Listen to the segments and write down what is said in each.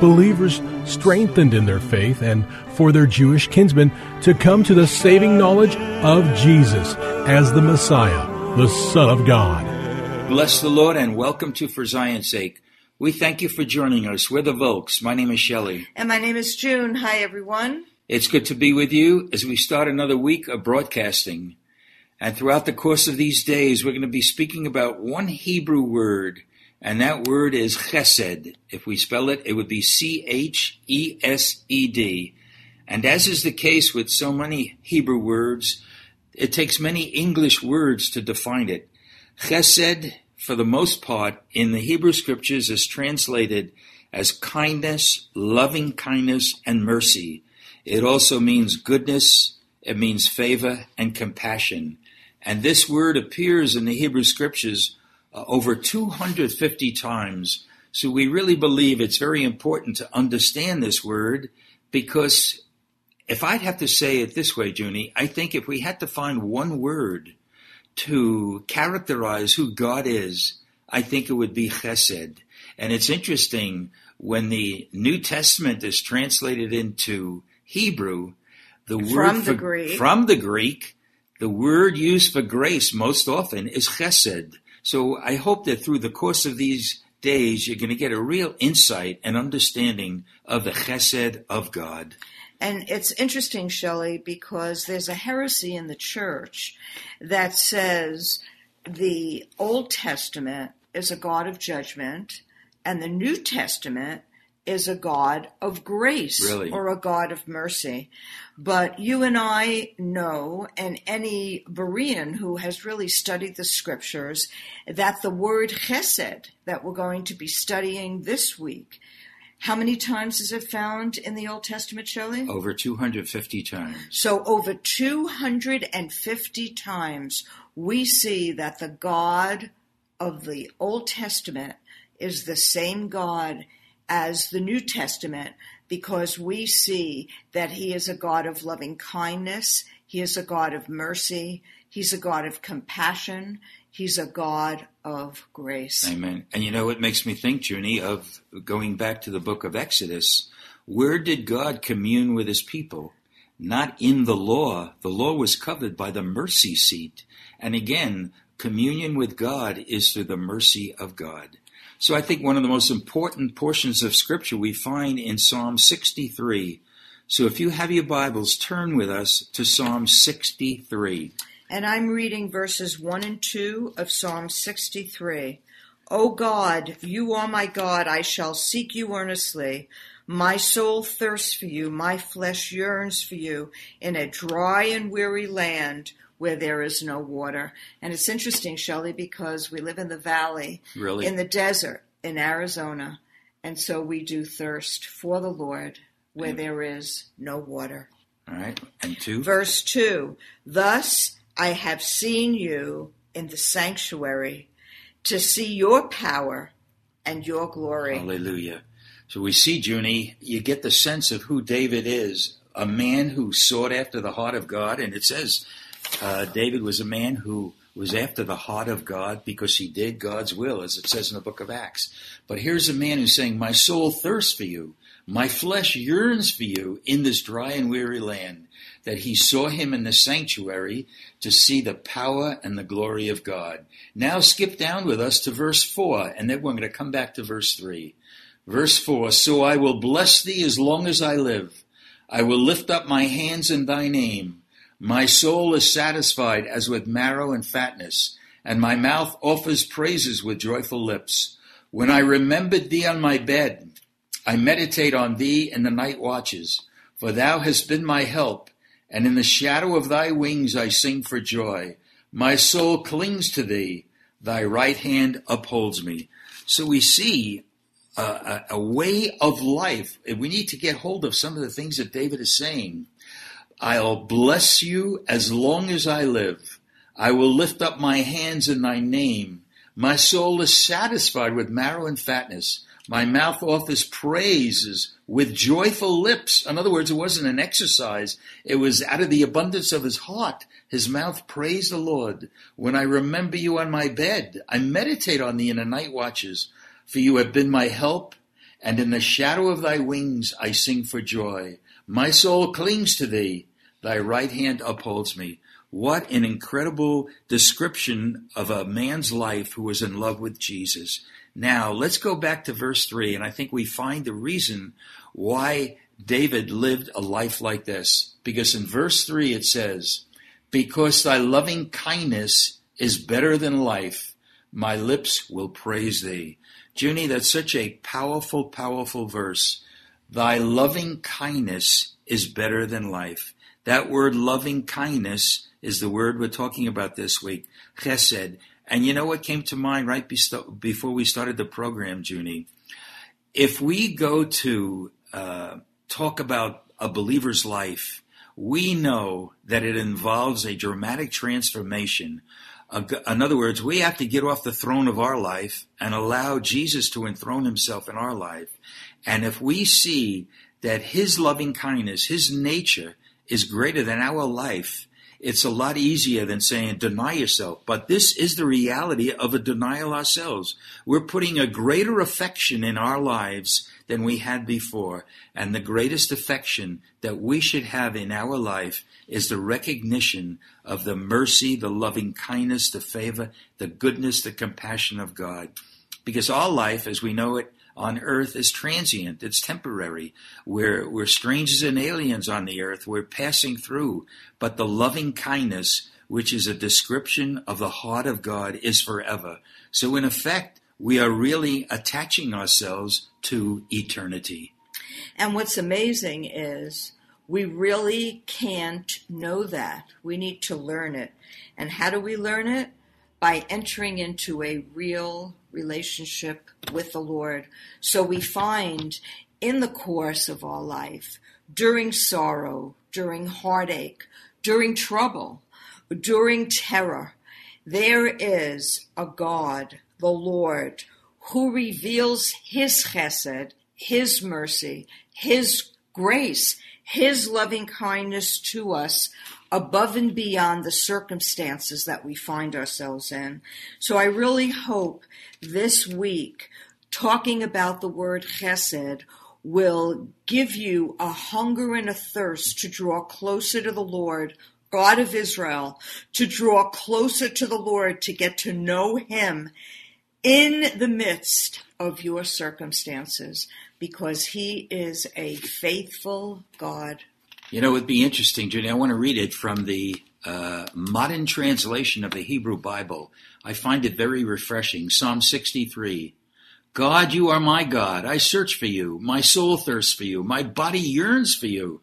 Believers strengthened in their faith and for their Jewish kinsmen to come to the saving knowledge of Jesus as the Messiah, the Son of God. Bless the Lord and welcome to For Zion's Sake. We thank you for joining us. We're the Volks. My name is Shelley. And my name is June. Hi, everyone. It's good to be with you as we start another week of broadcasting. And throughout the course of these days, we're going to be speaking about one Hebrew word, and that word is chesed. If we spell it, it would be C H E S E D. And as is the case with so many Hebrew words, it takes many English words to define it. Chesed, for the most part, in the Hebrew scriptures is translated as kindness, loving kindness, and mercy. It also means goodness, it means favor and compassion. And this word appears in the Hebrew scriptures uh, over 250 times. So we really believe it's very important to understand this word because if I'd have to say it this way, Junie, I think if we had to find one word to characterize who God is, I think it would be chesed. And it's interesting when the New Testament is translated into Hebrew, the word From the for- Greek. from the Greek, the word used for grace most often is chesed. So I hope that through the course of these days, you're going to get a real insight and understanding of the chesed of God. And it's interesting, Shelley, because there's a heresy in the church that says the Old Testament is a God of judgment and the New Testament is a God of grace Really? or a God of mercy. But you and I know, and any Berean who has really studied the scriptures, that the word chesed that we're going to be studying this week, how many times is it found in the Old Testament, Shelley? Over 250 times. So over 250 times we see that the God of the Old Testament is the same God as the New Testament because we see that he is a God of loving kindness, he is a God of mercy, he's a God of compassion, he's a God of grace. Amen. And you know, it makes me think, Junie, of going back to the book of Exodus. Where did God commune with his people? Not in the law. The law was covered by the mercy seat. And again, communion with God is through the mercy of God. So I think one of the most important portions of scripture we find in Psalm 63. So if you have your Bibles, turn with us to Psalm 63. And I'm reading verses 1 and 2 of Psalm 63. O God, you are my God, I shall seek you earnestly. My soul thirsts for you, my flesh yearns for you in a dry and weary land where there is no water. And it's interesting, Shelley, because we live in the valley, Really? in the desert in Arizona, and so we do thirst for the Lord where mm. there is no water. All right. And two. Verse 2 Thus I have seen you in the sanctuary to see your power and your glory. Hallelujah. So we see, Junie, you get the sense of who David is a man who sought after the heart of God. And it says uh, David was a man who was after the heart of God because he did God's will, as it says in the book of Acts. But here's a man who's saying, My soul thirsts for you. My flesh yearns for you in this dry and weary land. That he saw him in the sanctuary to see the power and the glory of God. Now skip down with us to verse 4, and then we're going to come back to verse 3. Verse 4 So I will bless thee as long as I live. I will lift up my hands in thy name. My soul is satisfied as with marrow and fatness, and my mouth offers praises with joyful lips. When I remembered thee on my bed, I meditate on thee in the night watches, for thou hast been my help, and in the shadow of thy wings I sing for joy. My soul clings to thee, thy right hand upholds me. So we see a, a, a way of life. We need to get hold of some of the things that David is saying. I'll bless you as long as I live. I will lift up my hands in thy name. My soul is satisfied with marrow and fatness. My mouth offers praises with joyful lips. In other words, it wasn't an exercise. It was out of the abundance of his heart. His mouth praised the Lord. When I remember you on my bed, I meditate on thee in the night watches. For you have been my help, and in the shadow of thy wings I sing for joy. My soul clings to thee. Thy right hand upholds me. What an incredible description of a man's life who was in love with Jesus. Now, let's go back to verse 3, and I think we find the reason why David lived a life like this. Because in verse 3 it says, Because thy loving kindness is better than life, my lips will praise thee. Junie, that's such a powerful, powerful verse. Thy loving kindness is better than life. That word loving kindness is the word we're talking about this week, chesed. And you know what came to mind right before we started the program, Junie? If we go to uh, talk about a believer's life, we know that it involves a dramatic transformation. In other words, we have to get off the throne of our life and allow Jesus to enthrone himself in our life. And if we see that his loving kindness, his nature is greater than our life, it's a lot easier than saying deny yourself. But this is the reality of a denial ourselves. We're putting a greater affection in our lives than we had before. And the greatest affection that we should have in our life is the recognition of the mercy, the loving kindness, the favor, the goodness, the compassion of God. Because our life, as we know it, on earth is transient. It's temporary. We're, we're strangers and aliens on the earth. We're passing through. But the loving kindness, which is a description of the heart of God, is forever. So in effect, we are really attaching ourselves to eternity. And what's amazing is we really can't know that. We need to learn it. And how do we learn it? By entering into a real relationship with the Lord. So we find in the course of our life, during sorrow, during heartache, during trouble, during terror, there is a God, the Lord, who reveals His chesed, His mercy, His grace, His loving kindness to us above and beyond the circumstances that we find ourselves in. So I really hope this week, talking about the word chesed, will give you a hunger and a thirst to draw closer to the Lord, God of Israel, to draw closer to the Lord, to get to know Him in the midst of your circumstances, because He is a faithful God. You know, it would be interesting, Junie. I want to read it from the uh, modern translation of the Hebrew Bible. I find it very refreshing. Psalm 63. God, you are my God. I search for you. My soul thirsts for you. My body yearns for you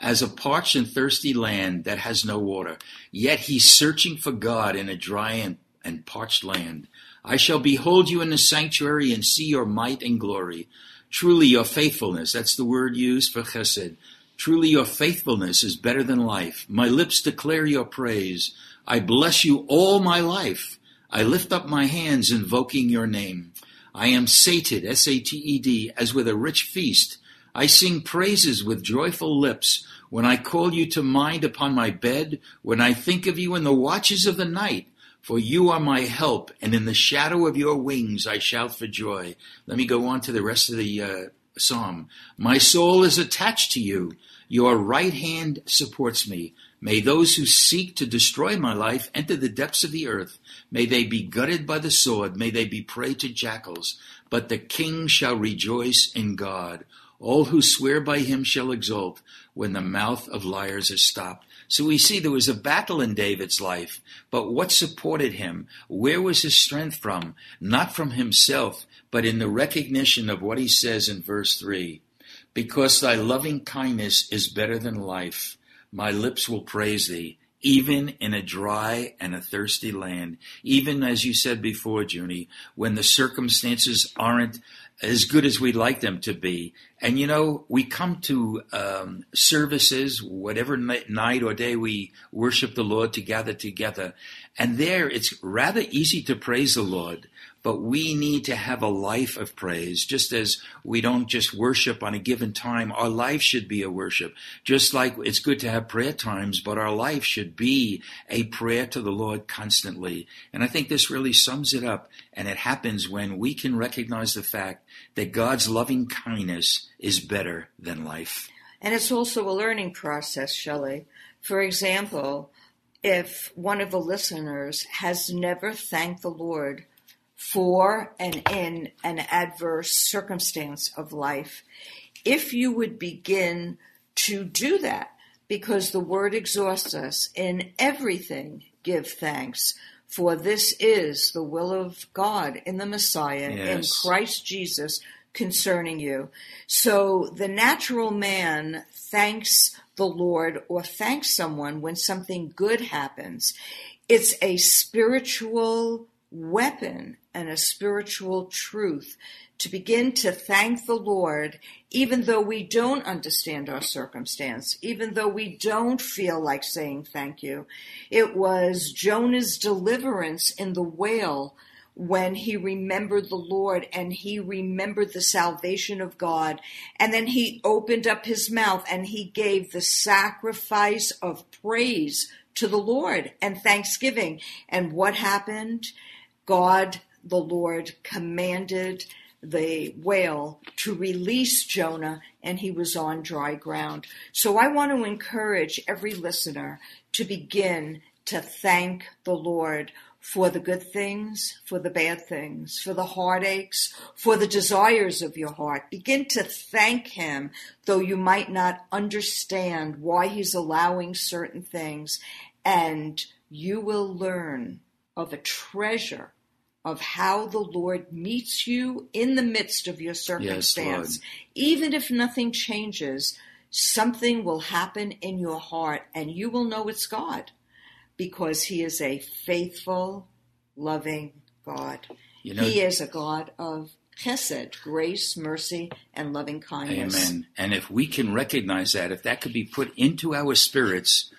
as a parched and thirsty land that has no water. Yet he's searching for God in a dry and, and parched land. I shall behold you in the sanctuary and see your might and glory. Truly your faithfulness, that's the word used for chesed, Truly your faithfulness is better than life. My lips declare your praise. I bless you all my life. I lift up my hands invoking your name. I am sated, S-A-T-E-D, as with a rich feast. I sing praises with joyful lips. When I call you to mind upon my bed, when I think of you in the watches of the night, for you are my help, and in the shadow of your wings I shout for joy. Let me go on to the rest of the uh, psalm. My soul is attached to you. Your right hand supports me. May those who seek to destroy my life enter the depths of the earth. May they be gutted by the sword. May they be prey to jackals. But the king shall rejoice in God. All who swear by him shall exult when the mouth of liars is stopped. So we see there was a battle in David's life, but what supported him? Where was his strength from? Not from himself, but in the recognition of what he says in verse 3 Because thy loving kindness is better than life, my lips will praise thee even in a dry and a thirsty land, even as you said before, Junie, when the circumstances aren't as good as we'd like them to be. And you know, we come to um, services, whatever night or day we worship the Lord to gather together, and there it's rather easy to praise the Lord but we need to have a life of praise. Just as we don't just worship on a given time, our life should be a worship. Just like it's good to have prayer times, but our life should be a prayer to the Lord constantly. And I think this really sums it up. And it happens when we can recognize the fact that God's loving kindness is better than life. And it's also a learning process, Shelley. For example, if one of the listeners has never thanked the Lord for and in an adverse circumstance of life, if you would begin to do that, because the word exhausts us in everything, give thanks. For this is the will of God in the Messiah, yes. in Christ Jesus, concerning you. So the natural man thanks the Lord or thanks someone when something good happens. It's a spiritual weapon and a spiritual truth to begin to thank the Lord, even though we don't understand our circumstance, even though we don't feel like saying thank you. It was Jonah's deliverance in the whale when he remembered the Lord and he remembered the salvation of God. And then he opened up his mouth and he gave the sacrifice of praise to the Lord and thanksgiving. And what happened? God the Lord commanded the whale to release Jonah and he was on dry ground. So I want to encourage every listener to begin to thank the Lord for the good things, for the bad things, for the heartaches, for the desires of your heart. Begin to thank Him, though you might not understand why He's allowing certain things, and you will learn of a treasure of how the Lord meets you in the midst of your circumstance. Yes, Even if nothing changes, something will happen in your heart and you will know it's God because He is a faithful, loving God. You know, he is a God of chesed, grace, mercy, and loving kindness. Amen. And if we can recognize that, if that could be put into our spirits,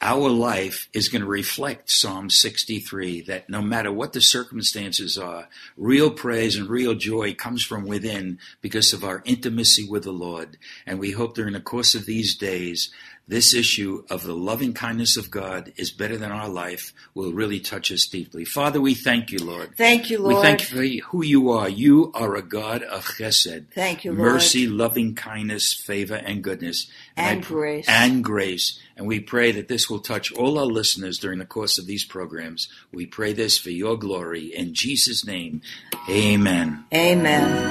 our life is going to reflect Psalm 63 that no matter what the circumstances are, real praise and real joy comes from within because of our intimacy with the Lord. And we hope during the course of these days this issue of the loving kindness of God is better than our life will really touch us deeply. Father, we thank you, Lord. Thank you, Lord. We thank you for who you are. You are a God of chesed. Thank you, Lord. Mercy, loving kindness, favor, and goodness. And, and grace. And grace. And we pray that this will touch all our listeners during the course of these programs. We pray this for your glory. In Jesus' name, amen. Amen.